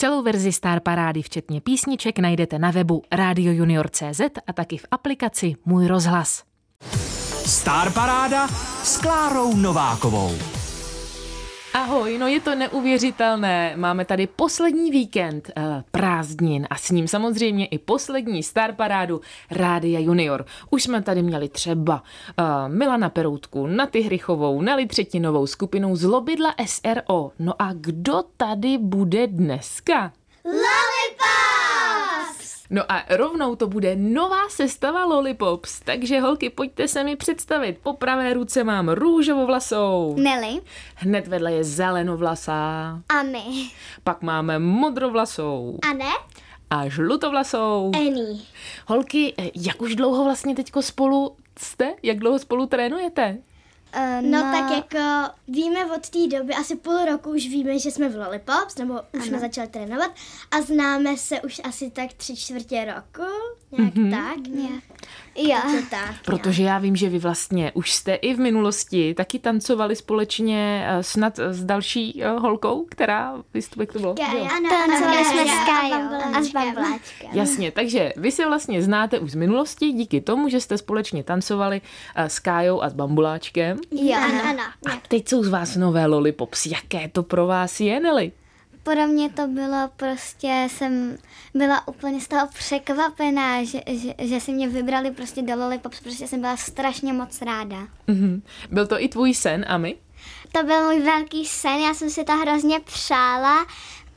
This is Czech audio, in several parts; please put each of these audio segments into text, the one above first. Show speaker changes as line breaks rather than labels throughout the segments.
Celou verzi Star Parády, včetně písniček, najdete na webu radiojunior.cz a taky v aplikaci Můj rozhlas.
Star Paráda s Klárou Novákovou.
Ahoj, no je to neuvěřitelné. Máme tady poslední víkend uh, prázdnin a s ním samozřejmě i poslední star parádu Rádia Junior. Už jsme tady měli třeba uh, Milana Peroutku, Naty Hrychovou, Neli Třetinovou skupinou z Lobidla SRO. No a kdo tady bude dneska? No a rovnou to bude nová sestava Lollipops, takže holky, pojďte se mi představit. Po pravé ruce mám růžovovlasou.
Nelly.
Hned vedle je zelenovlasá.
A my.
Pak máme modrovlasou.
A ne?
A žlutovlasou.
Annie.
Holky, jak už dlouho vlastně teďko spolu jste? Jak dlouho spolu trénujete?
Uh,
No, tak jako víme od té doby, asi půl roku už víme, že jsme v Lollipops, nebo už ano. jsme začali trénovat a známe se už asi tak tři čtvrtě roku, nějak mm-hmm. tak.
Yeah. Jo.
Tak.
Protože já vím, že vy vlastně už jste i v minulosti taky tancovali společně eh, snad s další eh, holkou, která vystupuje, jak to bylo?
Ano,
Tancovali jsme s a s Bambláčkem.
Jasně, takže vy se vlastně znáte už z minulosti díky tomu, že jste společně tancovali eh, s Kájou a s Bambuláčkem.
Jo.
Ano, ano.
A teď jsou z vás nové lollipops. Jaké to pro vás je, Nelly?
Pro mě to bylo prostě, jsem byla úplně z toho překvapená, že, že, že si mě vybrali prostě do Lollipops, protože jsem byla strašně moc ráda.
Mhm. Byl to i tvůj sen, Ami?
To byl můj velký sen, já jsem si to hrozně přála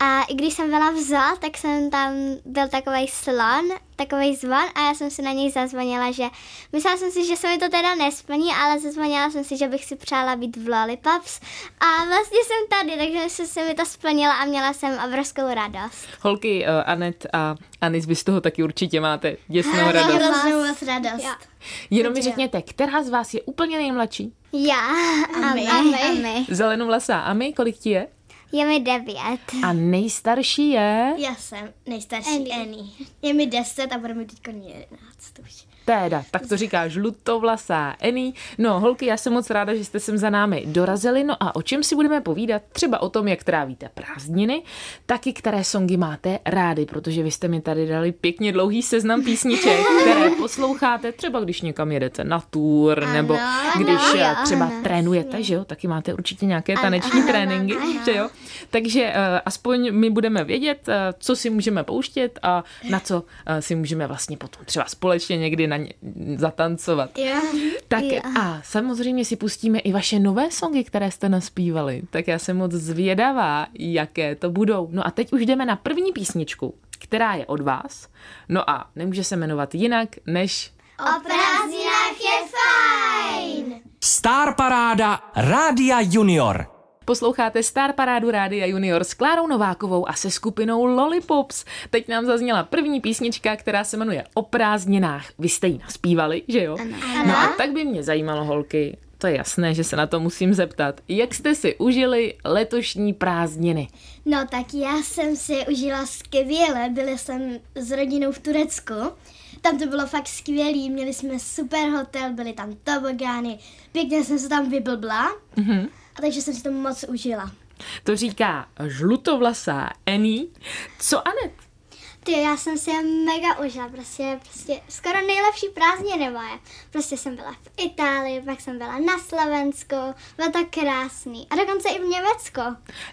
a i když jsem byla vzal, tak jsem tam byl takový slon, takový zvon a já jsem si na něj zazvonila, že myslela jsem si, že se mi to teda nesplní, ale zazvonila jsem si, že bych si přála být v Lollipops a vlastně jsem tady, takže se, se mi to splnilo a měla jsem obrovskou radost.
Holky, uh, Anet a Anis, vy z toho taky určitě máte děsnou radost.
Hroznou moc radost.
Jo.
Jenom mi řekněte, která z vás je úplně nejmladší?
Já a my.
my.
A my.
Zelenovlasá Ami, kolik ti je?
Je mi devět.
A nejstarší je...
Já jsem nejstarší
Annie.
Annie. Je mi 10 a bude mi teďka 11 už.
Teda, tak to říká žlutovlasá Eni. No, holky, já jsem moc ráda, že jste sem za námi dorazili. No a o čem si budeme povídat? Třeba o tom, jak trávíte prázdniny, taky které songy máte rády, protože vy jste mi tady dali pěkně dlouhý seznam písniček, které posloucháte, třeba když někam jedete na tour, nebo když
ano,
eh, třeba
ano.
trénujete, že jo? Taky máte určitě nějaké taneční tréninky, že jo? Takže eh, aspoň my budeme vědět, eh, co si můžeme pouštět a na co si můžeme vlastně potom třeba společně někdy na ně zatancovat.
Jo.
Tak
Jo.
a samozřejmě si pustíme i vaše nové songy, které jste naspívali. Tak já jsem moc zvědavá, jaké to budou. No a teď už jdeme na první písničku, která je od vás. No a nemůže se jmenovat jinak, než
O prázdninách je fajn.
Star Paráda Rádia Junior.
Posloucháte Star Parádu Rádia Junior s Klárou Novákovou a se skupinou Lollipops. Teď nám zazněla první písnička, která se jmenuje O prázdninách. Vy jste ji naspívali, že jo? No a tak by mě zajímalo, holky, to je jasné, že se na to musím zeptat. Jak jste si užili letošní prázdniny?
No tak já jsem si užila skvěle, byli jsem s rodinou v Turecku. Tam to bylo fakt skvělý, měli jsme super hotel, byly tam tobogány, pěkně jsem se tam vyblbla.
Mhm.
A takže jsem si to moc užila.
To říká žlutovlasá Eni. Co Anet?
Ty, já jsem si je mega užila, prostě, prostě skoro nejlepší prázdniny moje. Prostě jsem byla v Itálii, pak jsem byla na Slovensku, bylo to krásný. A dokonce i v Německu.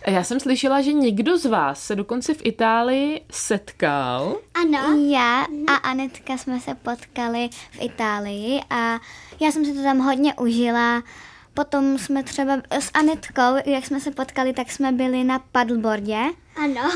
Já jsem slyšela, že někdo z vás se dokonce v Itálii setkal.
Ano. Já a Anetka jsme se potkali v Itálii a já jsem si to tam hodně užila. Potom jsme třeba s Anetkou, jak jsme se potkali, tak jsme byli na paddleboardě.
Ano.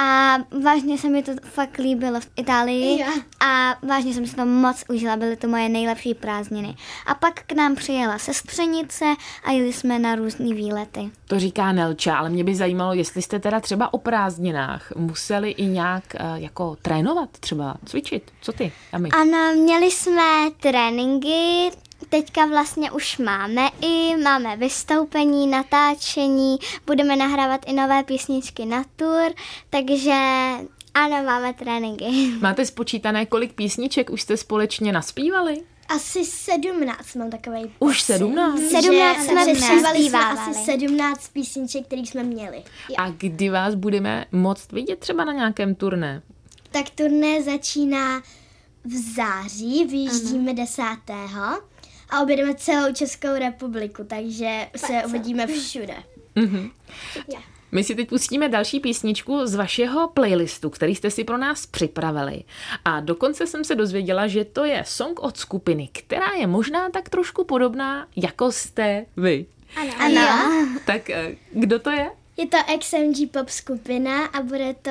A vážně se mi to fakt líbilo v Itálii
Jo.
a vážně jsem si to moc užila, byly to moje nejlepší prázdniny. A pak k nám přijela sestřenice a jeli jsme na různé výlety.
To říká Nelča, ale mě by zajímalo, jestli jste teda třeba o prázdninách museli i nějak uh, jako trénovat, třeba cvičit. Co ty, Ami?
Ano, měli jsme tréninky, teďka vlastně už máme i, máme vystoupení, natáčení, budeme nahrávat i nové písničky na tour, takže ano, máme tréninky.
Máte spočítané, kolik písniček už jste společně naspívali?
asi 17 mám takový
Už 17?
17 jsme
Přespívali jsme asi 17 písniček, které jsme měli.
A kdy vás budeme moct vidět třeba na nějakém turné?
Tak turné začíná v září, vyjíždíme 10. a objedeme celou Českou republiku, takže se uvidíme všude.
My si teď pustíme další písničku z vašeho playlistu, který jste si pro nás připravili. A dokonce jsem se dozvěděla, že to je song od skupiny, která je možná tak trošku podobná, jako jste vy.
Ano. ano.
Tak eh, kdo to je?
Je to XMG pop skupina a bude to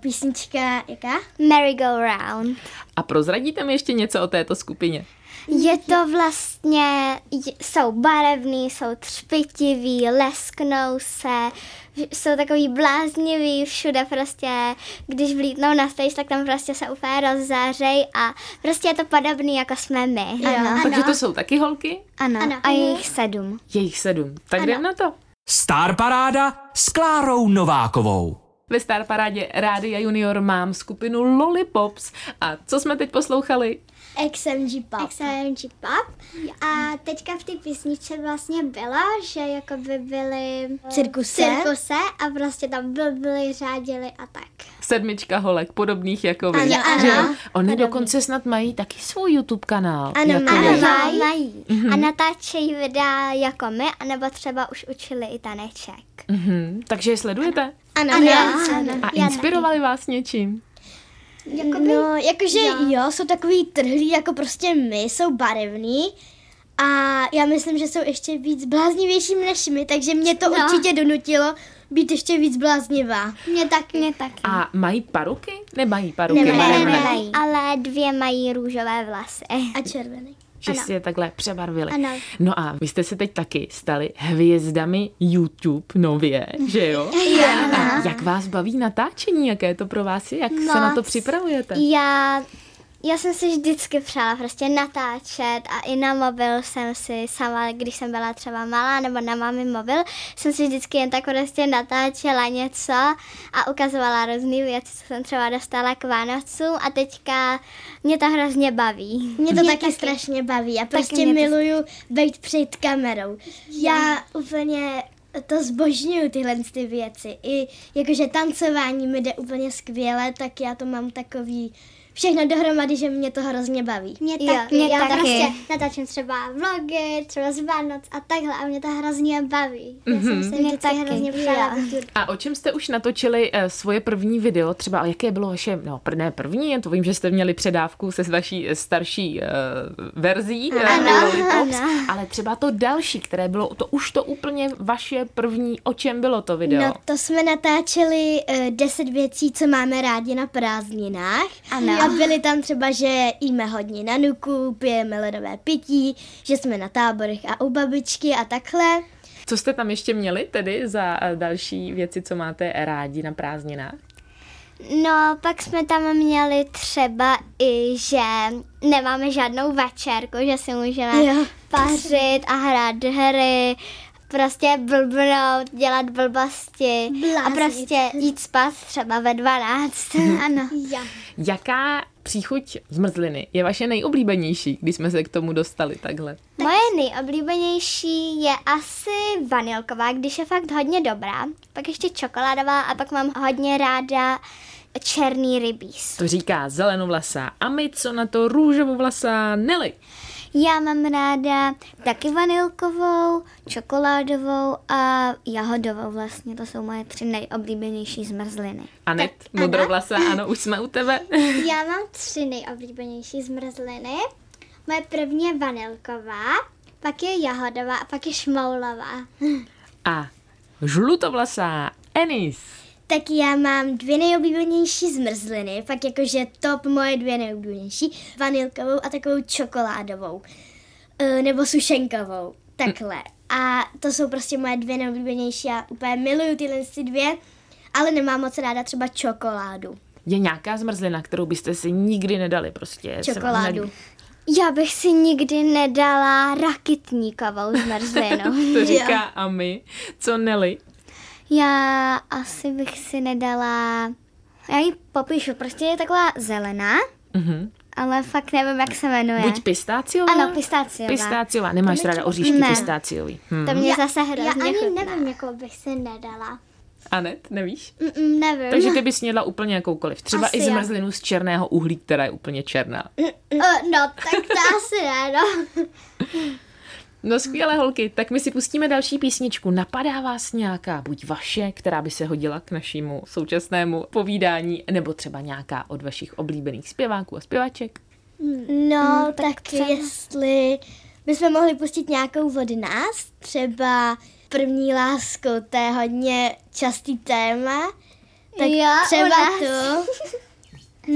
písnička jaká?
Merry Go Round.
A prozradíte mi ještě něco o této skupině?
Je to vlastně, jsou barevný, jsou třpitivý, lesknou se, jsou takový bláznivý všude prostě, když vlítnou na stage, tak tam prostě se úplně rozzářej a prostě je to podobný, jako jsme my.
Ano.
Takže to jsou taky holky?
Ano.
Ano.
A je jich sedm.
Je jich sedm. Tak jdem na to.
Star Paráda s Klárou Novákovou.
Ve Star Parádě Rádia Junior mám skupinu Lollipops. A co jsme teď poslouchali?
XMG pop.
XMG Pop. A teďka v té písničce vlastně bylo, že jako by byly
Cirkuse.
cirkuse a prostě tam byli, řádili a tak.
Sedmička holek, podobných jako vy.
Ano, ano.
že? Oni dokonce snad mají taky svůj YouTube kanál.
Ano,
jako
mají.
vy.
Mají. mají. A natáčejí videa jako my, anebo třeba už učili i taneček.
Mhm. Takže je sledujete?
Ano,
Ano,
ano.
ano.
A inspirovali vás něčím?
No, jakože jo. jsou takový trhlí, jako prostě my, jsou barevný. A já myslím, že jsou ještě víc bláznivější než my, takže mě to
No.
určitě donutilo být ještě víc bláznivá.
Mě taky. Mě taky.
A mají paruky? Nemají paruky
Nemají,
barevné?
nemají.
Ale dvě mají růžové vlasy.
A červený.
Že si je takhle přebarvili.
Ano.
No a vy jste se teď taky stali hvězdami YouTube nově, že jo? A jak vás baví natáčení? Jaké to pro vás je? Jak se na to
Moc.
připravujete?
Já, já jsem si vždycky přála prostě natáčet a i na mobil jsem si sama, když jsem byla třeba malá nebo na mami mobil, jsem si vždycky jen tak prostě natáčela něco a ukazovala různé věci, co jsem třeba dostala k Vánocům a teďka mě to hrozně baví.
Mě to taky, taky strašně baví. Já prostě
mě to-
miluju být před kamerou. Já úplně to zbožňuju tyhle ty věci. I jakože tancování mi jde úplně skvěle, tak já to mám takový všechno dohromady, že mě to hrozně baví.
Mě
Jo,
taky,
mě
já
taky.
prostě natáčím třeba vlogy, třeba z Vánoc a takhle a mě to hrozně baví. Já jsem se
Mě taky.
hrozně přála
Jo.
A o čem jste už natočili eh, svoje první video? Třeba jaké bylo vaše, no ne první, to vím, že jste měli předávku se s vaší eh, starší uh, verzí,
Ano,
Lollipops,
ano.
ale třeba to další, které bylo, to už to úplně vaše první, o čem bylo to video?
No to jsme natáčeli uh, 10 věcí, co máme rádi na prázdninách.
Ano.
A byly tam třeba, že jíme hodně na nuku, pijeme ledové pití, že jsme na táborech a u babičky a takhle.
Co jste tam ještě měli tedy za eh, další věci, co máte rádi na prázdninách?
No, pak jsme tam měli třeba i, že nemáme žádnou večerku, že si můžeme
Jo.
pařit a hrát hry, prostě blbnout, dělat blbosti a
Bláznit.
prostě jít spát třeba ve 12. ano.
Ja.
Jaká příchuť zmrzliny je vaše nejoblíbenější, když jsme se k tomu dostali takhle?
Moje nejoblíbenější je asi vanilková, když je fakt hodně dobrá. Pak ještě čokoládová a pak mám hodně ráda černý rybíz.
To říká zelenovlasá a my co na to růžovovlasá Nelly.
Já mám ráda taky vanilkovou, čokoládovou a jahodovou vlastně. To jsou moje tři nejoblíbenější zmrzliny.
Anet, modrovlasá, ano, už jsme u tebe.
Já mám tři nejoblíbenější zmrzliny. Moje první je vanilková, pak je jahodová a pak je šmoulová.
A žlutovlasá Enis.
Tak já mám dvě nejoblíbenější zmrzliny, pak jakože top moje dvě nejoblíbenější, vanilkovou a takovou čokoládovou, Eh, nebo sušenkovou, takhle. A to jsou prostě moje dvě nejoblíbenější, já úplně miluju tyhle ty dvě, ale nemám moc ráda třeba čokoládu.
Je nějaká zmrzlina, kterou byste si nikdy nedali prostě?
Čokoládu.
Já bych si nikdy nedala rakitníkovou zmrzlinu.
To říká a my. Co Nelly?
Já asi bych si nedala... Já ji popíšu, prostě je taková zelená
Mhm.
ale fakt nevím, jak se jmenuje.
Buď pistáciová?
Ano, pistáciová.
Pistáciová. Nemáš ráda oříšky
Ne.
pistáciový. Hm.
To mě zase
Já
hrozně
ani
chutná.
nevím, jakou bych si nedala.
Anet, nevíš?
Mm, nevím.
Takže ty bys snědla úplně jakoukoliv. Třeba
Asi
i zmrzlinu z černého uhlí, která je úplně černá.
Uh, no, tak to asi ne, no.
No skvělé holky, tak my si pustíme další písničku. Napadá vás nějaká, buď vaše, která by se hodila k našemu současnému povídání, nebo třeba nějaká od vašich oblíbených zpěváků a zpěvaček?
No, tak, jestli bychom mohli pustit nějakou od nás, třeba první lásku, to je hodně častý téma, tak
Jo, u
třeba
nás.
tu.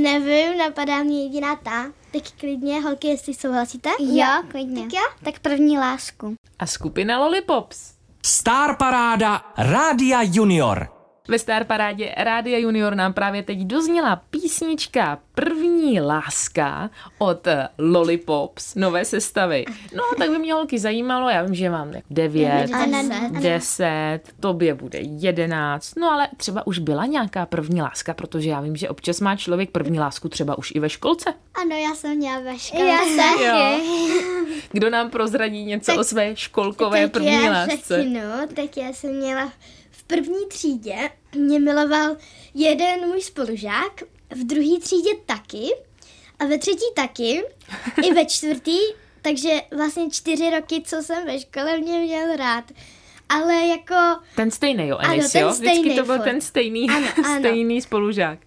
Nevím, napadá mě jediná ta. Tak klidně, holky, jestli souhlasíte.
Jo, klidně.
Tak jo.
Tak první lásku.
A skupina Lollipops.
Star Paráda Rádia Junior.
Ve Star Parádě Rádia Junior nám právě teď dozněla písnička První láska od Lollipops, nové sestavy. No, tak by mě holky zajímalo, já vím, že mám tak 9,
Deset.
10, tobě bude 11, no ale třeba už byla nějaká první láska, protože já vím, že občas má člověk první lásku třeba už i ve školce.
Ano, já jsem měla ve škole.
Já taky.
Jo. Kdo nám prozradí něco
Tak-
o své školkové
tak
první
já
lásce?
Řeknu, tak já jsem měla v první třídě, mě miloval jeden můj spolužák, v druhé třídě taky a ve třetí taky, i ve čtvrtý, takže vlastně čtyři roky, co jsem ve škole, mě měl rád. Ale jako,
Ten stejný, jo,
Ano,
Enis,
ten
jo? Vždycky
stejný
to byl
furt.
ten stejný,
Ano, ano.
stejný spolužák.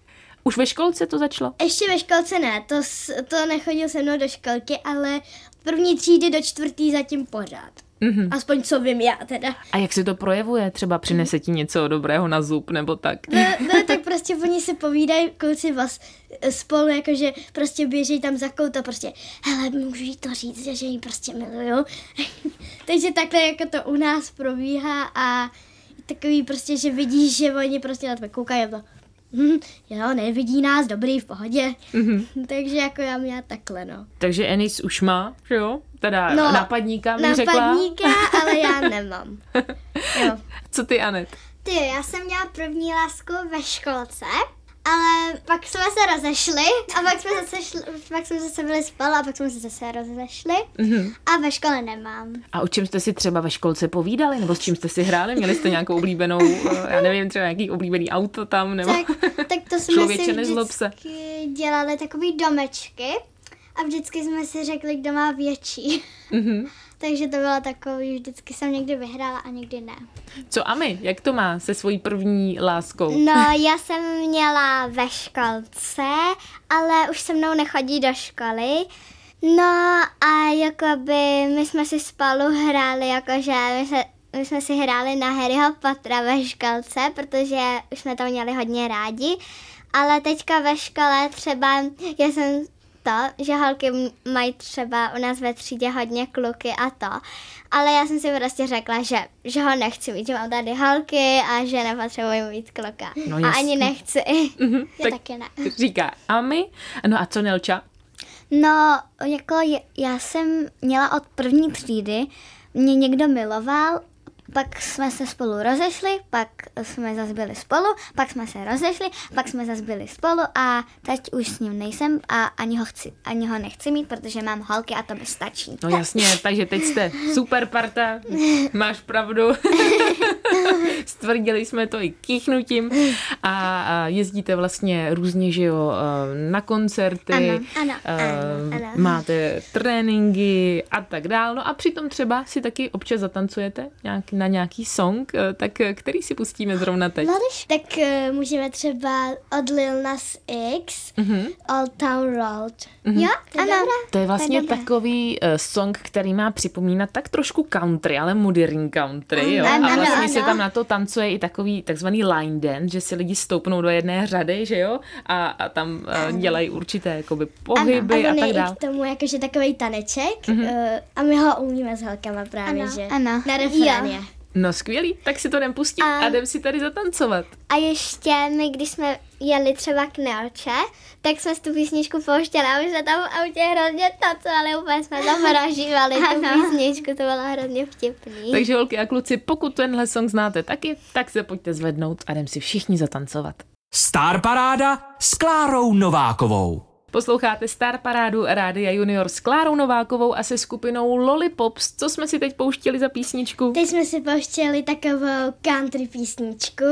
Už ve školce to začalo?
ještě ve školce ne, to, to nechodil se mnou do školky, ale v první třídy do čtvrtý zatím pořád.
Mhm.
Aspoň co vím já teda.
A jak se to projevuje? Třeba přinese ti něco dobrého na zub nebo tak?
No, no, tak prostě oni si povídají, kluci vás spolu, jakože prostě běží tam za kout a prostě, hele, můžu jí to říct, že ji prostě miluju. Takže takhle jako to u nás probíhá a takový prostě, že vidíš, že oni prostě na tebe koukají a to, hm, jo, nevidí nás, dobrý, v pohodě.
Mhm.
Takže jako já měla takhle, no.
Takže Enis už má, že jo? Teda
No,
nápadníka mi řekla.
Napadníka, ale já nemám. Jo.
Co ty, Anet?
Ty, já jsem měla první lásku ve školce, ale pak jsme se rozešli a pak jsme zase, šli, pak jsme zase byli spolu a pak jsme se zase rozešli
Mhm.
a ve škole nemám.
A o čem jste si třeba ve školce povídali? Nebo s čím jste si hráli? Měli jste nějakou oblíbenou, eh, já nevím, třeba nějaký oblíbený auto tam? Nebo...
Tak, tak to jsme
Člověče,
si vždycky dělali takový domečky a vždycky jsme si řekli, kdo má větší.
Mhm.
Takže to bylo takový, vždycky jsem někdy vyhrála a někdy ne.
Co Ami, jak to má se svojí první láskou?
No, já jsem měla ve školce, ale už se mnou nechodí do školy. No a jakoby my jsme si spolu hráli, jakože my, se, my jsme si hráli na Harryho Pottera ve školce, protože už jsme to měli hodně rádi. Ale teďka ve škole třeba, já jsem to, že holky mají třeba u nás ve třídě hodně kluky a to. Ale já jsem si prostě řekla, že, že ho nechci mít, že mám tady holky a že nepotřebuji mít kluka.
No
a ani nechci.
Mhm,
Já
tak
taky ne.
říká Ami. No a co Nelča?
No, jako já jsem měla od první třídy, mě někdo miloval, pak jsme se spolu rozešli, pak jsme zase byli spolu, pak jsme se rozešli, pak jsme zase byli spolu a teď už s ním nejsem a ani ho, chci, ani ho nechci mít, protože mám holky a to mi stačí.
No jasně, takže teď jste super parta, máš pravdu. Stvrdili jsme to i kýchnutím a, jezdíte vlastně různě, že jo, na koncerty,
Ano,
ano, ano, ano.
máte tréninky a tak dál. No a přitom třeba si taky občas zatancujete nějak, na nějaký song, eh, tak eh, který si pustíme zrovna teď?
Tak uh, můžeme třeba od Lil Nas X,
Mhm.
Old Town Road.
Jo,
To je
ano.
To je vlastně
dobré.
takový uh, song, který má připomínat tak trošku country, ale moderní country, jo.
Ano,
a vlastně
ano,
se
ano.
tam na to tancuje i takový takzvaný line dance, že si lidi stoupnou do jedné řady, že jo, a, a tam uh, dělají určité jakoby pohyby
a
a
je
tak
i
dále.
k tomu jakože takový taneček mm-hmm. uh, a my ho umíme s holkama právě,
Ano,
že?
ano.
Na refréně.
No skvělý, tak si to jdem pustit a,
A-
jdem si tady zatancovat.
A ještě my, když jsme jeli třeba k Nelče, tak jsme si tu písničku pouštěli a my jsme tam v autě hrozně tancovali, úplně jsme tam prožívali tu písničku, to bylo hrozně vtipný.
Takže holky a kluci, pokud tenhle song znáte taky, tak se pojďte zvednout a jdem si všichni zatancovat.
Star Paráda s Klárou Novákovou.
Posloucháte Star Parádu Rádia Junior s Klárou Novákovou a se skupinou Lollipops. Co jsme si teď pouštěli za písničku?
Teď jsme si pouštěli takovou country písničku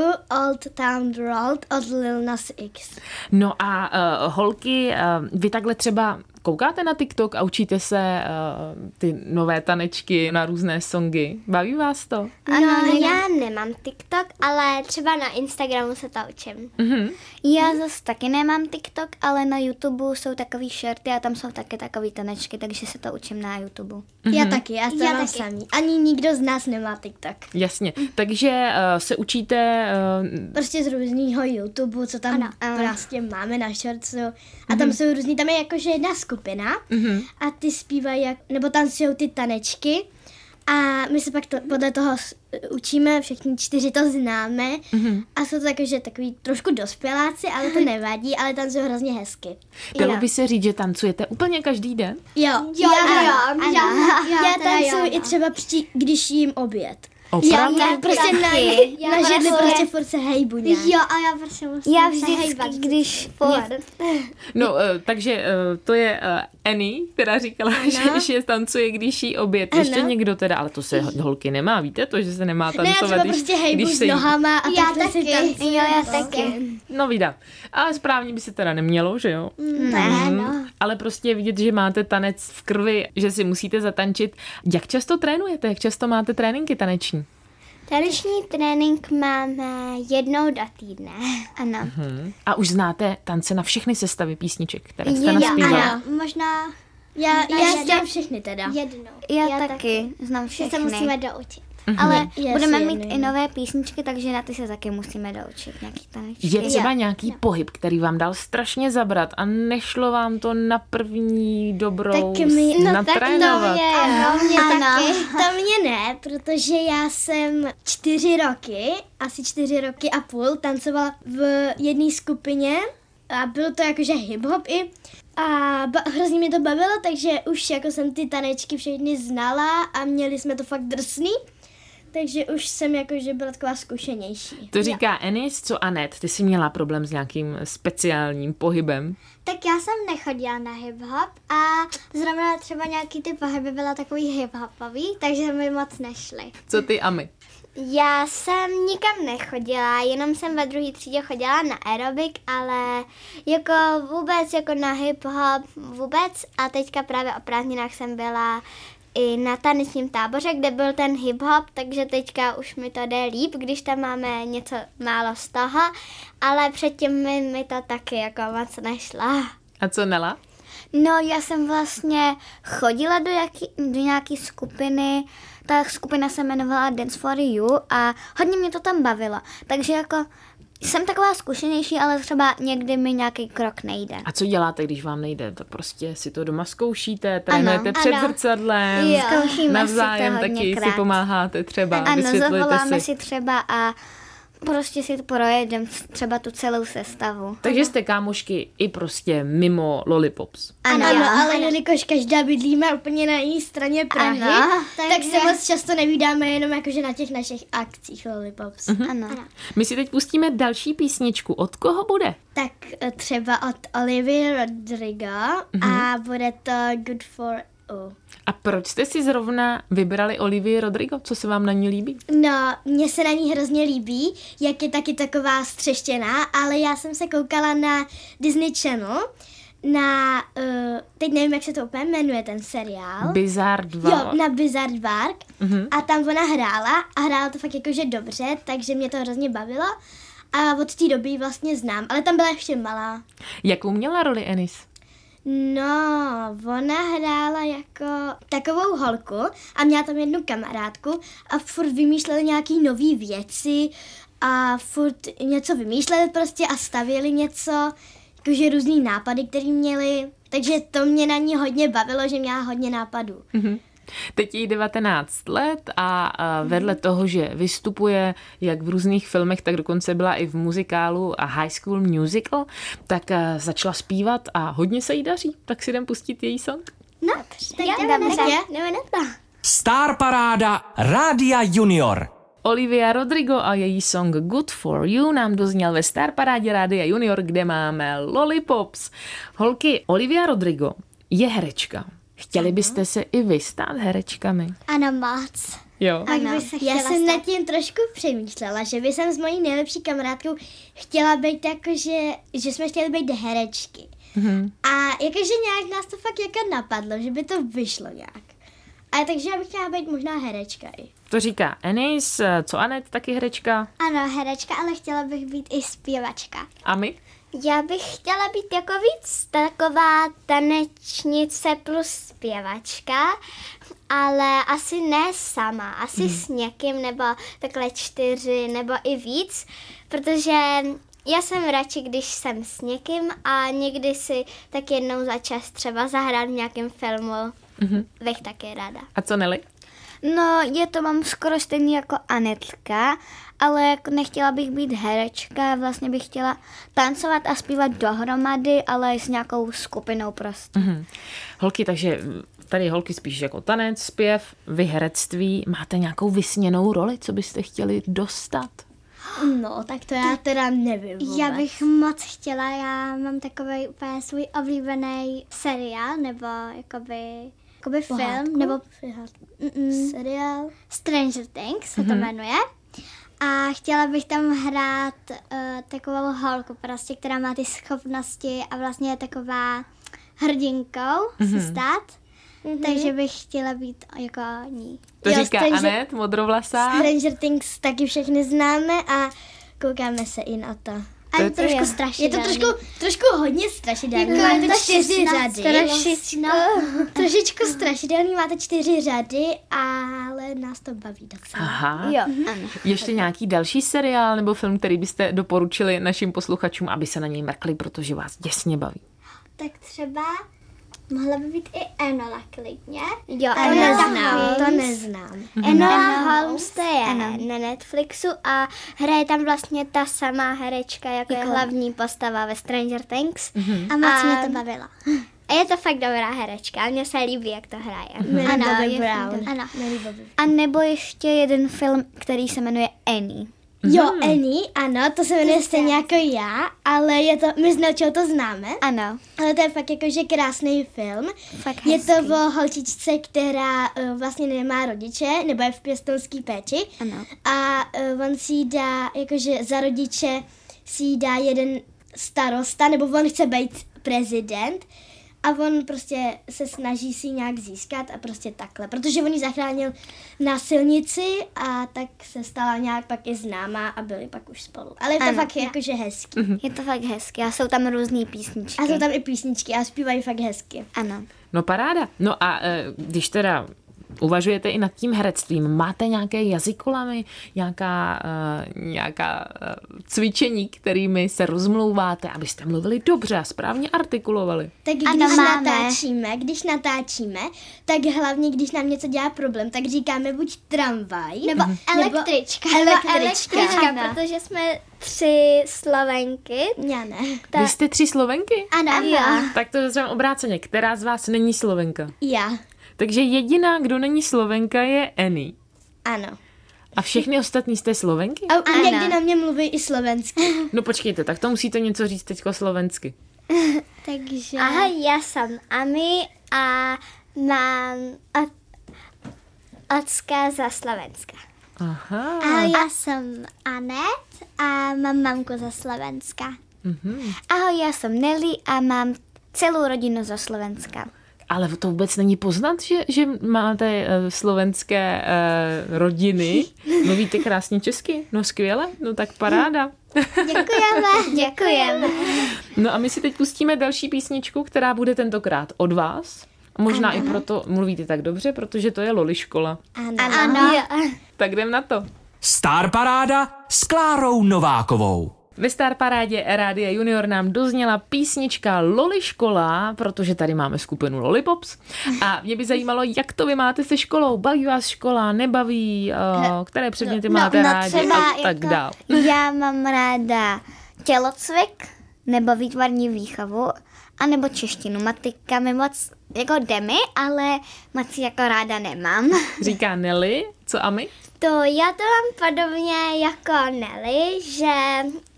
Old Town Road od Lil Nas X.
No a uh, holky, uh, vy takhle třeba koukáte na TikTok a učíte se uh, ty nové tanečky na různé songy. Baví vás to?
Ano, no, já nemám TikTok, ale třeba na Instagramu se to učím.
Mhm.
Já zase taky nemám TikTok, ale na YouTube jsou takový shorty a tam jsou taky takový tanečky, takže se to učím na YouTube.
Mm-hmm. Já taky, já to
Já
mám
taky.
samý. Ani nikdo z nás nemá TikTok.
Jasně. Takže uh, se učíte uh,
Prostě z různého YouTube, co tam
Ano.
prostě máme na shortsu. A tam jsou různý, tam je jakože jedna skupina a ty zpívají, jak, nebo tancují ty tanečky. A my se pak to, podle toho učíme, všichni čtyři to známe a jsou to jakože takový trošku dospěláci, ale to nevadí, ale tancují hrozně hezky.
Dalo by se říct, že tancujete úplně každý den?
Jo,
Jo,
já,
jo, jo,
já, tancuji
jo,
i třeba, při, když jím oběd.
Opravdu?
Já, prostě na,
taky.
Já
na židli prostě furt se hejbu nějak.
Jo, a já prostě musím
Já
se
vždycky,
hejbat.
když
Furt.
No, uh, takže uh, to je uh, Annie, která říkala, že, že tance, když jí oběd. Ještě
Ano.
někdo teda, ale to se holky nemá, víte to, že se nemá
Ne, já
tancovat, když,
prostě hejbu
když
s
se jí...
nohama a
Já
takhle si
taky.
tancuju.
Jo, já taky.
No vida. Ale správně by se teda nemělo, že jo?
Ne,
Mhm.
no.
Ale prostě je vidět, že máte tanec v krvi, že si musíte zatančit. Jak často trénujete? Jak často máte tréninky taneční?
Taneční trénink máme jednou do týdne.
Ano.
Hm. A už znáte tance na všechny sestavy písniček, které jste
Jo,
naspívali?
ano. Možná
Já, já
jednou.
znám všechny teda.
jednou.
Já, taky znám
Že se
všechny.
musíme doučit.
Ale
Já
budeme mít i nové písničky, takže na ty se taky musíme doučit nějaký tanečky.
Je třeba nějaký pohyb, který vám dal strašně zabrat a nešlo vám to na první dobrou
Tak my-
s-
no
natrénovat?
Ano, mě
Ano.
taky.
To mě ne, protože já jsem čtyři roky, asi čtyři roky a půl, tancovala v jedné skupině a bylo to jakože hip-hop i. A ba- hrozně mě to bavilo, takže už jako jsem ty tanečky všechny znala a měli jsme to fakt drsný. Takže už jsem jakože byla taková zkušenější.
To říká Enis, co Anet? Ty jsi měla problém s nějakým speciálním pohybem?
Tak já jsem nechodila na hip-hop a zrovna třeba nějaký ty pohyby byla takový hip-hopový, takže mi moc nešly.
Co ty a my?
Já jsem nikam nechodila, jenom jsem ve druhé třídě chodila na aerobik, ale jako vůbec jako na hip-hop vůbec a teďka právě o prázdninách jsem byla i na tanečním táboře, kde byl ten hip-hop, takže teďka už mi to jde líp, když tam máme něco málo z toho, ale předtím mi, mi to taky jako moc nešlo.
A co Nela?
No, já jsem vlastně chodila do, jaký, do nějaké skupiny, ta skupina se jmenovala Dance for You a hodně mě to tam bavilo. Takže jako jsem taková zkušenější, ale třeba někdy mi nějaký krok nejde.
A co děláte, když vám nejde? Tak prostě si to doma zkoušíte, trénujete před
ano.
zrcadlem,
Jo.
Zkoušíme
navzájem
si to
taky si
hodněkrát.
pomáháte třeba,
Ano, zavoláme
si.
si třeba a prostě si projedeme třeba tu celou sestavu.
Takže jste kámošky i prostě mimo Lollipops.
Ano,
Ano.
ano, ale jelikož každá bydlíme úplně na jiné straně Prahy,
Ano,
tak
takže-
se moc často nevídáme jenom jakože na těch našich akcích Lollipops.
Ano.
My si teď pustíme další písničku. Od koho bude?
Tak eh, třeba od Olivia Rodrigo a bude to Good for You.
A proč jste si zrovna vybrali Olivii Rodrigo? Co se vám na ní líbí?
No, mně se na ní hrozně líbí, jak je taky taková střeštěná, ale já jsem se koukala na Disney Channel, na, uh, teď nevím, jak se to úplně jmenuje, ten seriál.
Bizarre 2.
Jo, na Bizarre Bark a tam ona hrála a hrála to fakt jakože dobře, takže mě to hrozně bavilo a od té doby ji vlastně znám, ale tam byla ještě malá.
Jakou měla roli Enis?
No, ona hrála jako takovou holku a měla tam jednu kamarádku a furt vymýšleli nějaký nový věci a furt něco vymýšleli prostě a stavěli něco, jakože různý nápady, které měli. Takže to mě na ní hodně bavilo, že měla hodně nápadů.
Mhm. Teď jí 19 let a, vedle toho, že vystupuje jak v různých filmech, tak dokonce byla i v muzikálu a High School Musical, tak a, začala zpívat a hodně se jí daří. Tak si jdem pustit její song.
No, tak jdeme, jdeme na to.
Star Paráda Rádia Junior.
Olivia Rodrigo a její song Good For You nám dozněl ve Star Parádě Rádia Junior, kde máme Lollipops. Holky, Olivia Rodrigo je herečka. Chtěli byste se i vy stát herečkami?
Ano, moc.
Jo.
Tak by se
Já jsem
stát-
nad tím trošku přemýšlela, že by jsem s mojí nejlepší kamarádkou chtěla být jako, že, že jsme chtěli být herečky.
Mhm.
A jakože nějak nás to fakt jako napadlo, že by to vyšlo nějak. A takže já bych chtěla být možná herečka i.
To říká Enis, co Anet, taky herečka.
Ano, herečka, ale chtěla bych být i zpěvačka.
A my?
Já bych chtěla být jako víc taková tanečnice plus zpěvačka, ale asi ne sama, asi hmm. s někým nebo takhle čtyři nebo i víc, protože já jsem radši, když jsem s někým a někdy si tak jednou za čas třeba zahrát v nějakém filmu. Mm-hmm. Bych taky ráda.
A co Nelly?
No, je to mám skoro stejný jako Anetka, ale jako nechtěla bych být herečka, vlastně bych chtěla tancovat a zpívat dohromady, ale s nějakou skupinou prostě.
Mhm. Holky, takže tady holky spíš jako tanec, zpěv, vy herectví. Máte nějakou vysněnou roli, co byste chtěli dostat?
No, tak to já teda nevím vůbec.
Já bych moc chtěla, já mám takový úplně svůj oblíbený seriál, nebo jakoby, jakoby film, nebo mm,
Seriál.
Stranger Things se to jmenuje. A chtěla bych tam hrát uh, takovou holku prostě, která má ty schopnosti a vlastně je taková hrdinkou si stát. Takže bych chtěla být jako ní.
To
Jo,
říká
Stranger-
Anet, modrovlasá.
Stranger Things taky všechny známe a koukáme se i na to.
A je
to
trošku
Je to
strašidelný.
trošku, trošku hodně strašidelný.
Jako
Máte
je to
čtyři
16
řady.
Trošičku.
Trošičku strašidelný, máte čtyři řady, ale nás to baví docela.
Aha.
Jo, ano.
Ještě nějaký další seriál nebo film, který byste doporučili našim posluchačům, aby se na něj mrkli, protože vás děsně baví.
Tak třeba mohla by být i Enola klidně.
Jo,
To
ano.
neznám, to neznám.
Enola Holmes to je na Netflixu a hraje tam vlastně ta samá herečka, jako, je hlavní postava ve Stranger Things. A moc mě to bavilo. A je to fakt dobrá herečka a mně se líbí, jak to hraje.
Millie Bobby
je
Brown.
fakt- Ano.
Millie Bobby.
A nebo ještě jeden film, který se jmenuje Annie.
Jo, Annie, ano, to se jmenuje stejně jako já, ale je to, my s Nelčou to známe,
Ano.
ale to je fakt jakože krásný film.
Fakt
Je to
hezký.
o holčičce, která uh, vlastně nemá rodiče, nebo je v pěstounské péči.
Ano.
A uh, on si dá, jakože za rodiče si dá jeden starosta, nebo on chce být prezident. A on prostě se snaží si nějak získat a prostě takhle. Protože on ji zachránil na silnici a tak se stala nějak pak i známá a byli pak už spolu. Ale je to
Ano.
fakt jakože hezký.
Je to fakt hezky a jsou tam různé písničky.
A jsou tam i písničky a zpívají fakt hezky.
Ano.
No paráda. No a e, když teda uvažujete i nad tím herectvím, máte nějaké jazykolamy, nějaká, e, nějaká e, cvičení, kterými se rozmlouváte, abyste mluvili dobře a správně artikulovali?
Tak když
Ano, máme.
natáčíme, když natáčíme, tak hlavně, když nám něco dělá problém, tak říkáme buď tramvaj,
Nebo električka. Nebo
električka.
električka,
Ano.
protože jsme tři Slovenky.
Já ne.
Vy jste tři Slovenky?
Ano. Jo.
Tak to je obráceně. Která z vás není Slovenka?
Já.
Takže jediná, kdo není Slovenka, je Annie.
Ano.
A všechny ostatní jste Slovenky?
A ano. někdy na mě mluví i slovensky.
No počkejte, tak to musíte něco říct teďko slovensky.
Takže... Aha, já jsem Ami a mám od, ocka za Slovenska.
Aha.
A já jsem Anet a mám mamku za Slovenska.
Ahoj, já jsem Nelly a mám celou rodinu ze Slovenska.
Ale to vůbec není poznat, že, že máte uh, slovenské uh, rodiny. Mluvíte krásně česky? No skvěle, no tak paráda.
Děkujeme. Děkujeme.
No a my si teď pustíme další písničku, která bude tentokrát od vás. Možná i proto mluvíte tak dobře, protože to je Loli škola.
Ano.
Ano.
Tak jdem na to.
Star Paráda s Klárou Novákovou.
Ve Star Parádě Rádia Junior nám dozněla písnička Loli škola, protože tady máme skupinu Lollipops. A mě by zajímalo, jak to vy máte se školou. Baví vás škola, nebaví, uh, které předměty máte rádi a tak
jako,
dál.
Já mám ráda tělocvik nebo výtvarní výchovu a nebo češtinu. Matika mi moc jako jde mi, ale moc jako ráda nemám.
Říká Nelly. Co a my?
To já to mám podobně jako Nelly, že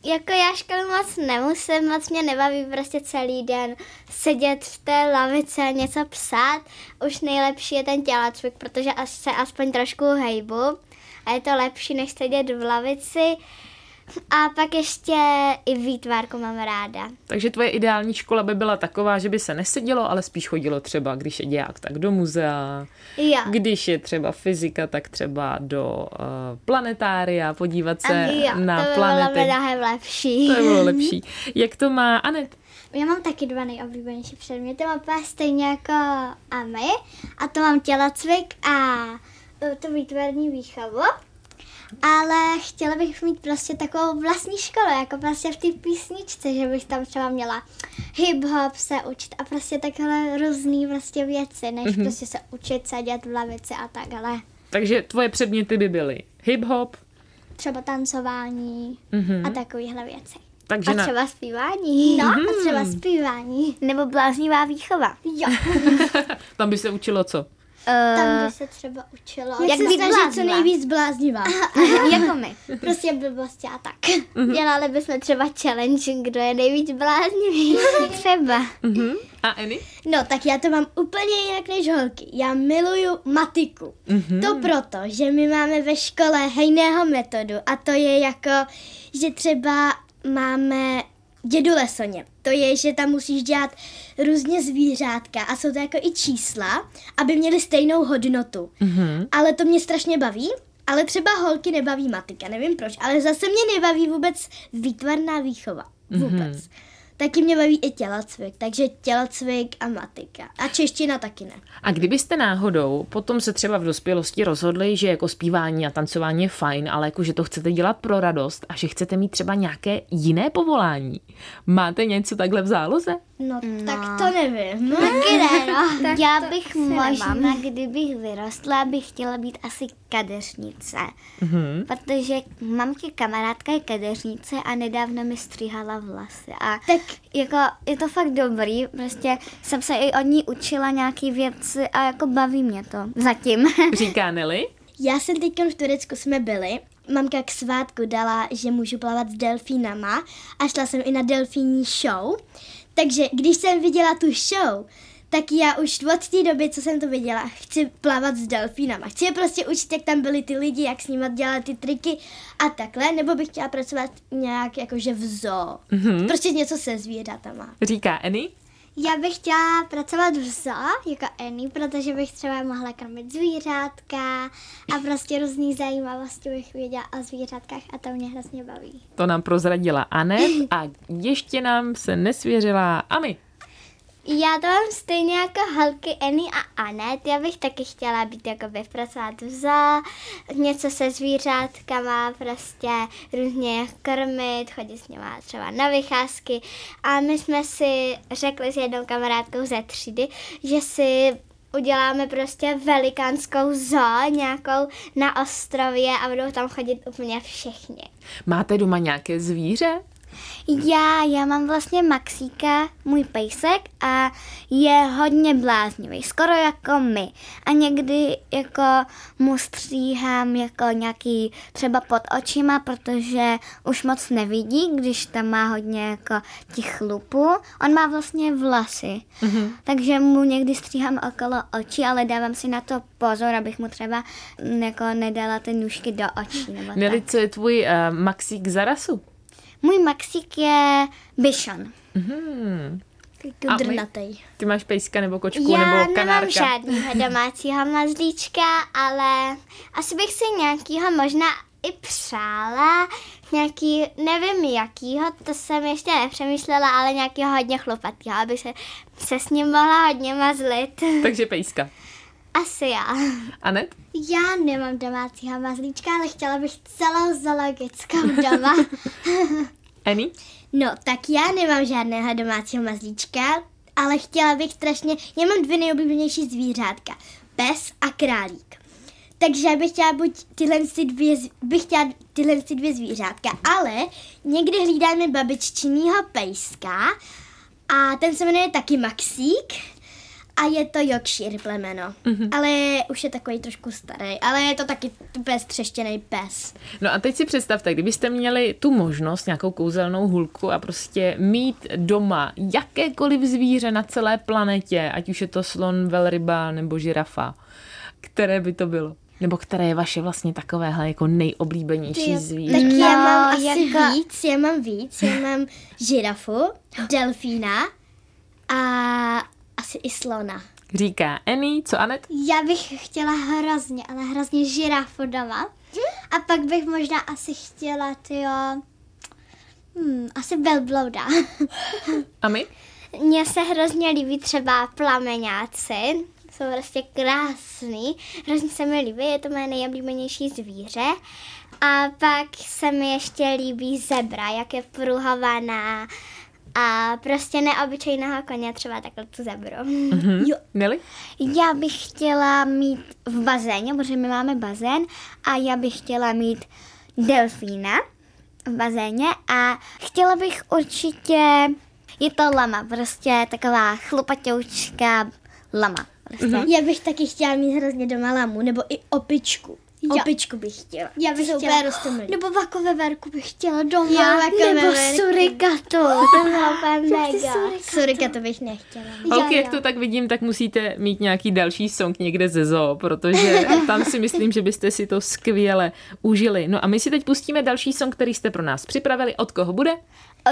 jako já školu moc nemusím, moc mě nebaví prostě celý den sedět v té lavice a něco psát. Už nejlepší je ten tělocvik, protože se aspoň trošku hejbu a je to lepší, než sedět v lavici. A pak ještě i výtvarku mám ráda.
Takže tvoje ideální škola by byla taková, že by se nesedělo, ale spíš chodilo třeba, když je děják, tak do muzea.
Jo.
Když je třeba fyzika, tak třeba do uh, planetária, podívat se
jo,
na
to by
planety.
bylo mnohem lepší.
To by bylo lepší. Jak to má Anet?
Já mám taky dva nejoblíbenější předměty, mám úplně stejně jako a my. A to mám tělocvik a e, to výtvarní výchovu. Ale chtěla bych mít prostě takovou vlastní školu, jako prostě v té písničce, že bych tam třeba měla hip-hop se učit a prostě takhle různý prostě věci, než mm-hmm. prostě se učit sedět v lavici a takhle.
Takže tvoje předměty by byly hip-hop,
Třeba tancování
Mhm.
a takovéhle věci.
takže
A
na,
třeba zpívání.
No a třeba zpívání.
Nebo bláznivá výchova.
Jo,
tam by se učilo co?
Tam by se třeba učilo. Jak,
jak být
snažit co nejvíc bláznivá.
jako my.
prostě blbosti a tak.
Dělali bychom třeba challenge, kdo je nejvíc bláznivý.
Třeba.
Uh-huh. A Eny?
No, tak já to mám úplně jinak než holky. Já miluju matiku. Mm-hmm. To proto, že my máme ve škole hejného metodu a to je jako, že třeba máme dědu lesoně. To je, že tam musíš dělat různě zvířátka a jsou to jako i čísla, aby měly stejnou hodnotu. Mm-hmm. Ale to mě strašně baví. Ale třeba holky nebaví matika, nevím proč, ale zase mě nebaví vůbec výtvarná výchova. Vůbec. Mm-hmm. Taky mě baví i tělocvik, takže tělocvik a matika. A čeština taky ne.
A kdybyste náhodou potom se třeba v dospělosti rozhodli, že jako zpívání a tancování je fajn, ale jako že to chcete dělat pro radost a že chcete mít třeba nějaké jiné povolání, máte něco takhle v záloze?
No, no. tak to nevím.
Taky ne, no.
Já bych možná, kdybych vyrostla, bych chtěla být asi kadeřnice.
Mhm.
Protože mamky kamarádka je kadeřnice a nedávno mi stříhala vlasy. A
Tak
jako je to fakt dobrý, prostě jsem se i od ní učila nějaký věci a jako baví mě to zatím.
Říká Nelly?
já jsem teď v Turecku jsme byli. Mamka k svátku dala, že můžu plavat s delfínama a šla jsem i na delfínní show. Takže když jsem viděla tu show, tak já už od té doby, co jsem to viděla, chci plavat s delfínama. Chci je prostě učit, jak tam byli ty lidi, jak s nimi dělat ty triky a takhle, nebo bych chtěla pracovat nějak jakože v zoo. Mm-hmm. Prostě něco se zvířatama.
Říká Eny?
Já bych chtěla pracovat v zoo, jako Annie, protože bych třeba mohla krmit zvířátka a prostě různý zajímavosti bych věděla o zvířátkách a to mě hrozně baví.
To nám prozradila Anet a ještě nám se nesvěřila Ami.
Já to mám stejně jako holky Annie a Anet. Já bych taky chtěla být jako pracovat v zoo, něco se zvířátkama, prostě různě krmit, chodit s nima třeba na vycházky. A my jsme si řekli s jednou kamarádkou ze třídy, že si uděláme prostě velikánskou zoo nějakou na ostrově a budou tam chodit úplně všichni.
Máte doma nějaké zvíře?
Já, já mám vlastně Maxíka, můj pejsek a je hodně bláznivý, skoro jako my. A někdy jako mu stříhám jako nějaký třeba pod očima, protože už moc nevidí, když tam má hodně jako těch chlupů. On má vlastně vlasy, mm-hmm. takže mu někdy stříhám okolo očí, ale dávám si na to pozor, abych mu třeba jako nedala ty nůžky do očí. Nebo
co je tvůj uh, Maxík za rasu?
Můj Maxík je.
Hmm. A my?
drnatej.
Ty máš pejska nebo kočku
Já
nebo
nemám
kanárka?
žádného domácího mazlíčka, ale asi bych si nějakýho možná i přála, nějaký, nevím jakýho, to jsem ještě nepřemýšlela, ale nějakýho hodně chlupatýho, aby se, se s ním mohla hodně mazlit.
Takže pejska.
Asi já.
Anet?
Já nemám domácího mazlíčka, ale chtěla bych celou zoologickou doma.
Eny?
no, tak já nemám žádného domácího mazlíčka, ale chtěla bych strašně, já mám dvě nejoblíbenější zvířátka. Pes a králík. Takže já bych chtěla buď tyhle si dvě, bych chtěla tyhle si dvě zvířátka, ale někdy hlídáme babiččinýho pejska a ten se jmenuje taky Maxík a je to Yorkshire plemeno. Mm-hmm. Ale už je takový trošku starý, ale je to taky bez třeštěný pes.
No a teď si představte, kdybyste měli tu možnost, nějakou kouzelnou hulku a prostě mít doma jakékoliv zvíře na celé planetě, ať už je to slon, velryba nebo žirafa, které by to bylo? Nebo které je vaše vlastně takovéhle jako nejoblíbenější zvíře?
Tak já
No,
mám asi
jako-
víc, já mám víc. Já mám žirafu, delfína a asi i slona.
Říká Annie, co Anet?
Já bych chtěla hrozně, ale hrozně žirafu doma. A pak bych možná asi chtěla, tyjo, hmm, asi velblouda.
A my?
Mně se hrozně líbí třeba plameňáci, jsou prostě krásný, hrozně se mi líbí, je to moje nejoblíbenější zvíře. A pak se mi ještě líbí zebra, jak je pruhovaná a prostě neobyčejného koně, třeba takhle tu zebru.
Hm? Nelly?
Já bych chtěla mít v bazéně, protože my máme bazén, a já bych chtěla mít delfína v bazéně a chtěla bych určitě, je to lama, prostě taková chlupatoučká lama. Prostě.
Já bych taky chtěla mít hrozně doma lamu, nebo i opičku.
Jo.
Opičku bych chtěla.
Já bych
Jsou
chtěla,
úplně rostomilý.
nebo vakoveverku bych chtěla doma,
Jo, vakoveverku.
nebo surikatu, to bylo úplně mega.
Surika to bych nechtěla.
Holky, jak to tak vidím, tak musíte mít nějaký další song někde ze zoo, protože tam si myslím, že byste si to skvěle užili. No a my si teď pustíme další song, který jste pro nás připravili. Od koho bude?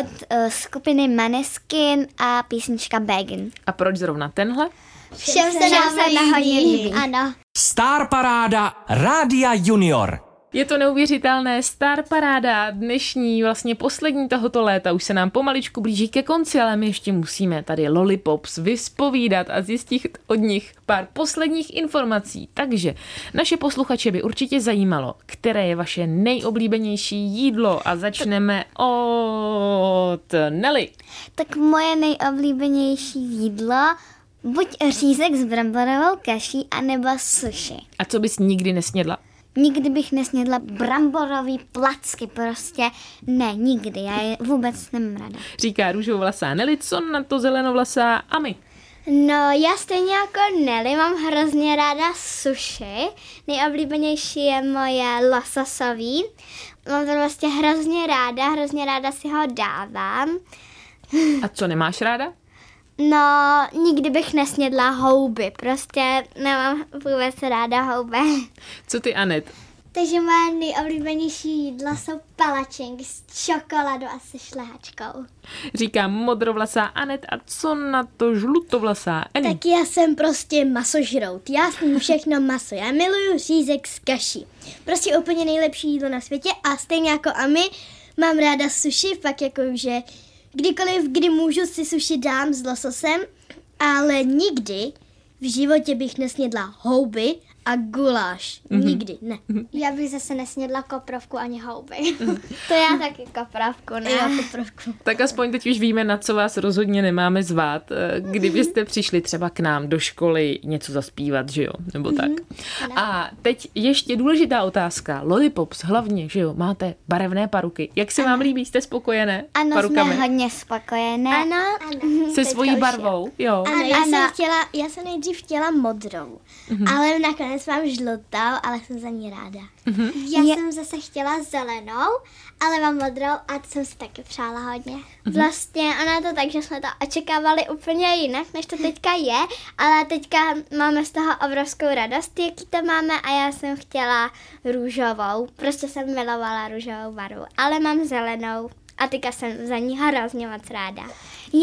Od uh, skupiny Maneskin a písnička Begin.
A proč zrovna tenhle?
Všem se nám líbí.
líbí. Ano.
Star Paráda Rádia Junior.
Je to neuvěřitelné star paráda dnešní, vlastně poslední tohoto léta. Už se nám pomaličku blíží ke konci, ale my ještě musíme tady Lollipops vyspovídat a zjistit od nich pár posledních informací. Takže naše posluchače by určitě zajímalo, které je vaše nejoblíbenější jídlo a začneme od Nelly.
Tak moje nejoblíbenější jídlo buď řízek s bramborovou kaší, anebo sushi.
A co bys nikdy nesnědla?
Nikdy bych nesnědla bramborový placky, prostě ne, nikdy, já je vůbec nemám ráda.
Říká růžovlasá Nelly, co na to zelenovlasá a my.
No, já stejně jako Nelly mám hrozně ráda sushi. Nejoblíbenější je moje lososový. Mám to vlastně hrozně ráda, hrozně ráda si ho dávám.
A co nemáš ráda?
No, nikdy bych nesnědla houby, prostě nemám vůbec ráda houby.
Co ty, Anet?
Takže moje nejoblíbenější jídla jsou palačinky s čokoládou a se šlehačkou.
Říká modrovlasá Anet a co na to žlutovlasá Eny?
Tak já jsem prostě masožrout. Já sním všechno maso. Já miluju řízek s kaší. Prostě úplně nejlepší jídlo na světě a stejně jako a my mám ráda sushi, fakt jako, že kdykoliv, kdy můžu si sushi dám s lososem, ale nikdy v životě bych nesnědla houby a guláš. Mm-hmm. Nikdy, ne.
Já bych zase nesnědla koprovku ani houby. to já taky koprovku, ne?
Já to trošku.
Tak aspoň teď už víme, na co vás rozhodně nemáme zvát. eh, Kdybyste přišli třeba k nám do školy něco zaspívat, že jo? Nebo tak. A teď ještě důležitá otázka. Lollipops hlavně, že jo? Máte barevné paruky. Jak se vám líbí? Jste spokojené
Ano,
parukami?
jsme hodně spokojené.
Ano, ano.
Se svojí barvou? Jo.
Ano, já
Ano.
jsem chtěla, já jsem nejdřív chtěla modrou, mm-hmm. ale nakonec mám žlutou, ale jsem za ní ráda.
Já jsem zase chtěla zelenou, ale mám modrou a to jsem si taky přála hodně. Vlastně ono je to tak, že jsme to očekávali úplně jinak, než to teďka je, ale teďka máme z toho obrovskou radost, jaký to máme a já jsem chtěla růžovou. Prostě jsem milovala růžovou barvu, ale mám zelenou a teďka jsem za ní hrozně moc ráda.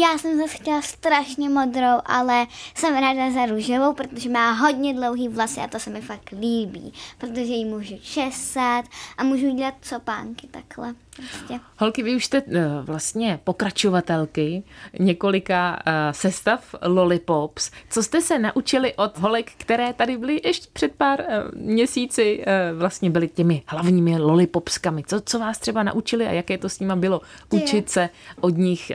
Já jsem zase chtěla strašně modrou, ale jsem ráda za růžovou, protože má hodně dlouhý vlasy a to se mi fakt líbí, protože ji můžu česat a můžu dělat copánky takhle. Prostě.
Holky, vy už jste eh, vlastně pokračovatelky několika eh, sestav Lollipops. Co jste se naučili od holek, které tady byly ještě před pár eh, měsíci, vlastně byly těmi hlavními Lollipopskami? Co, co vás třeba naučili a jaké to s nima bylo učit se od nich,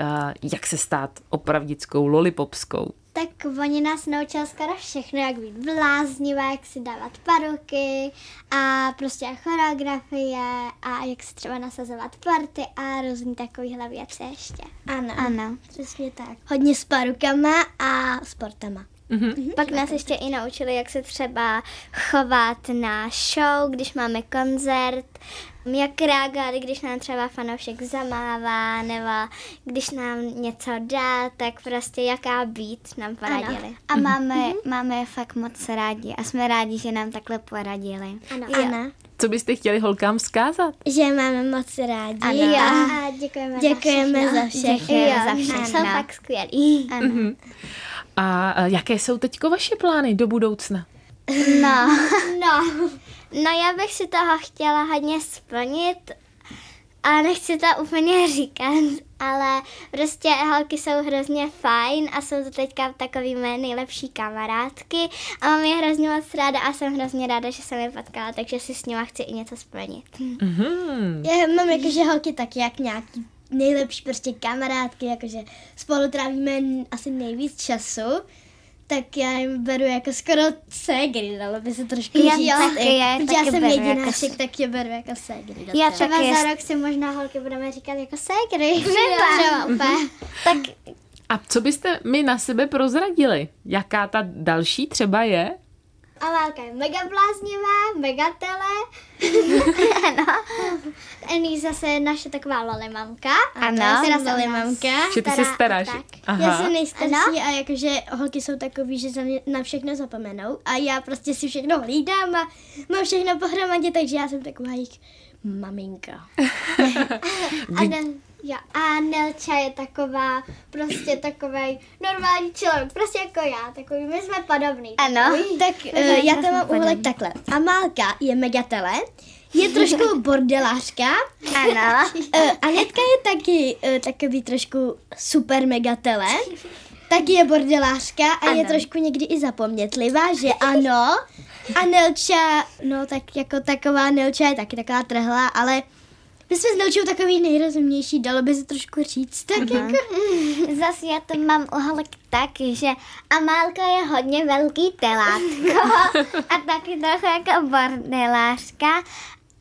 jak se stát opravdickou Lollipopskou?
Tak oni nás naučili skoro všechno, jak být bláznivé, jak si dávat paruky a prostě choreografie a jak si třeba nasazovat party a různý takovýhle věci ještě.
Ano,
Ano.
přesně tak. Hodně s parukama a sportama.
Mm-hmm. Pak nás ještě i naučili, jak se třeba chovat na show, když máme koncert, jak reagovat, když nám třeba fanoušek zamává, nebo když nám něco dá, tak prostě jaká být nám poradili. Ano.
A máme, mm-hmm. máme je fakt moc rádi a jsme rádi, že nám takhle poradili.
Ano. ano.
Co byste chtěli holkám vzkázat?
Že máme moc rádi.
Ano. Jo.
A děkujeme, děkujeme za všechno.
Děkujeme jo, za všechno.
Jsou fakt skvělí.
Ano. Mm-hmm.
A jaké jsou teďko vaše plány do budoucna?
No, no, no já bych si toho chtěla hodně splnit, a nechci to úplně říkat, ale prostě holky jsou hrozně fajn a jsou to teďka takový mé nejlepší kamarádky a mám je hrozně moc ráda a jsem hrozně ráda, že jsem je potkala, takže si s nima chci i něco splnit.
Mm-hmm. Já mám jakože holky taky jak nějaký nejlepší prostě kamarádky, jakože spolu trávíme asi nejvíc času tak já jim beru jako skoro ségry, dalo by se trošku
já říct. Taky, já,
taky já jsem jedináček, tak je beru jako ségry.
Já třeba za rok si možná holky budeme říkat jako ségry. Třeba
tak a co byste mi na sebe prozradili? Jaká ta další třeba je?
A válka je mega bláznivá, mega tele. ano. Ení zase naše taková lolimamka.
Ano,
to je lolimamka.
Že ty se staráš. Tak.
Aha. Já jsem nejstarší ano. a jakože holky jsou takový, že na všechno zapomenou a já prostě si všechno hlídám a mám všechno pohromadě, takže já jsem taková jich maminka.
a ne, Jo, a Nelča je taková, prostě takový normální člověk, prostě jako já, takový, my jsme podobný.
Ano.
Tak uh, já to mám uhled takhle. Amálka je megatele, je trošku bordelářka.
Ano.
Uh, Anetka je taky uh, takový trošku super megatele. Taky je bordelářka a ano. je trošku někdy i zapomnětlivá, že ano. A Nelča, no tak jako taková Nelča je taky taková trhlá, ale my jsme s Nelčou takový nejrozumnější, dalo by se trošku říct. Tak uh-huh. jako...
Zase já to mám uhlek tak, že Amálka je hodně velký telátko a taky trochu jako bordelářka.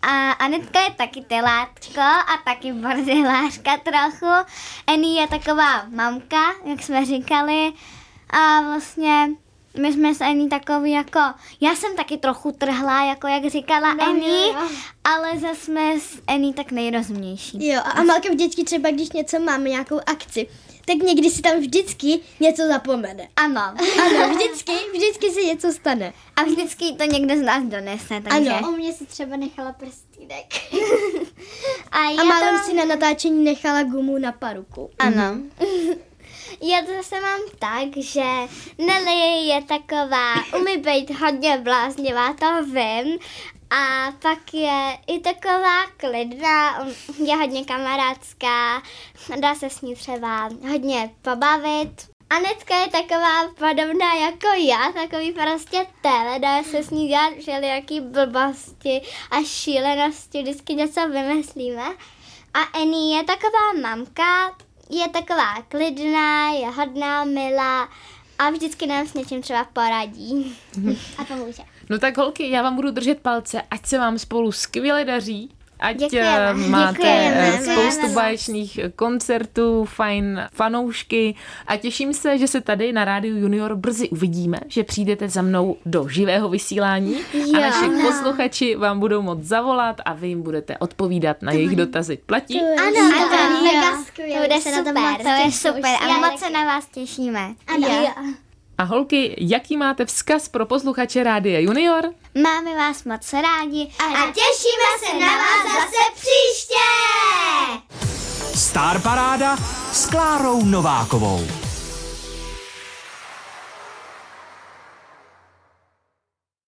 A Anetka je taky telátko a taky bordelářka trochu. Eni je taková mamka, jak jsme říkali. A vlastně my jsme s Ení takový jako, já jsem taky trochu trhlá, jako jak říkala no, Ení, ale zase jsme s Ení tak nejrozumnější.
Jo, a Amalka vždycky třeba, když něco máme, nějakou akci, tak někdy si tam vždycky něco zapomene.
Ano.
Ano, vždycky, vždycky se něco stane.
A vždycky to někdo z nás donese, takže...
Ano.
U mě si třeba nechala prstínek.
a a málem to... si na natáčení nechala gumu na paruku.
Ano. Já to zase mám tak, že Nelly je taková, umí být hodně bláznivá, to vím, a pak je i taková klidná, je hodně kamarádská, dá se s ní třeba hodně pobavit. Anetka je taková podobná jako já, takový prostě tele, dá se s ní dělat všelijaký blbosti a šílenosti, vždycky něco vymyslíme. A Eni je taková mamka, je taková klidná, je hodná, milá a vždycky nám s něčím třeba poradí. A pomůže.
No tak holky, já vám budu držet palce, ať se vám spolu skvěle daří Ať
Děkujeme.
máte
Děkujeme.
spoustu báječných koncertů, fajn fanoušky a těším se, že se tady na Rádiu Junior brzy uvidíme, že přijdete za mnou do živého vysílání
jo,
a naši
no.
posluchači vám budou moc zavolat a vy jim budete odpovídat na jejich dotazy. Platí?
Ano, to bude mega
skvělé. To bude super, to je super a moc se na vás těšíme.
Ano. Jo.
A holky, jaký máte vzkaz pro posluchače Rádia Junior?
Máme vás moc rádi
a, a těšíme se na vás zase příště!
Star Paráda s Klárou Novákovou.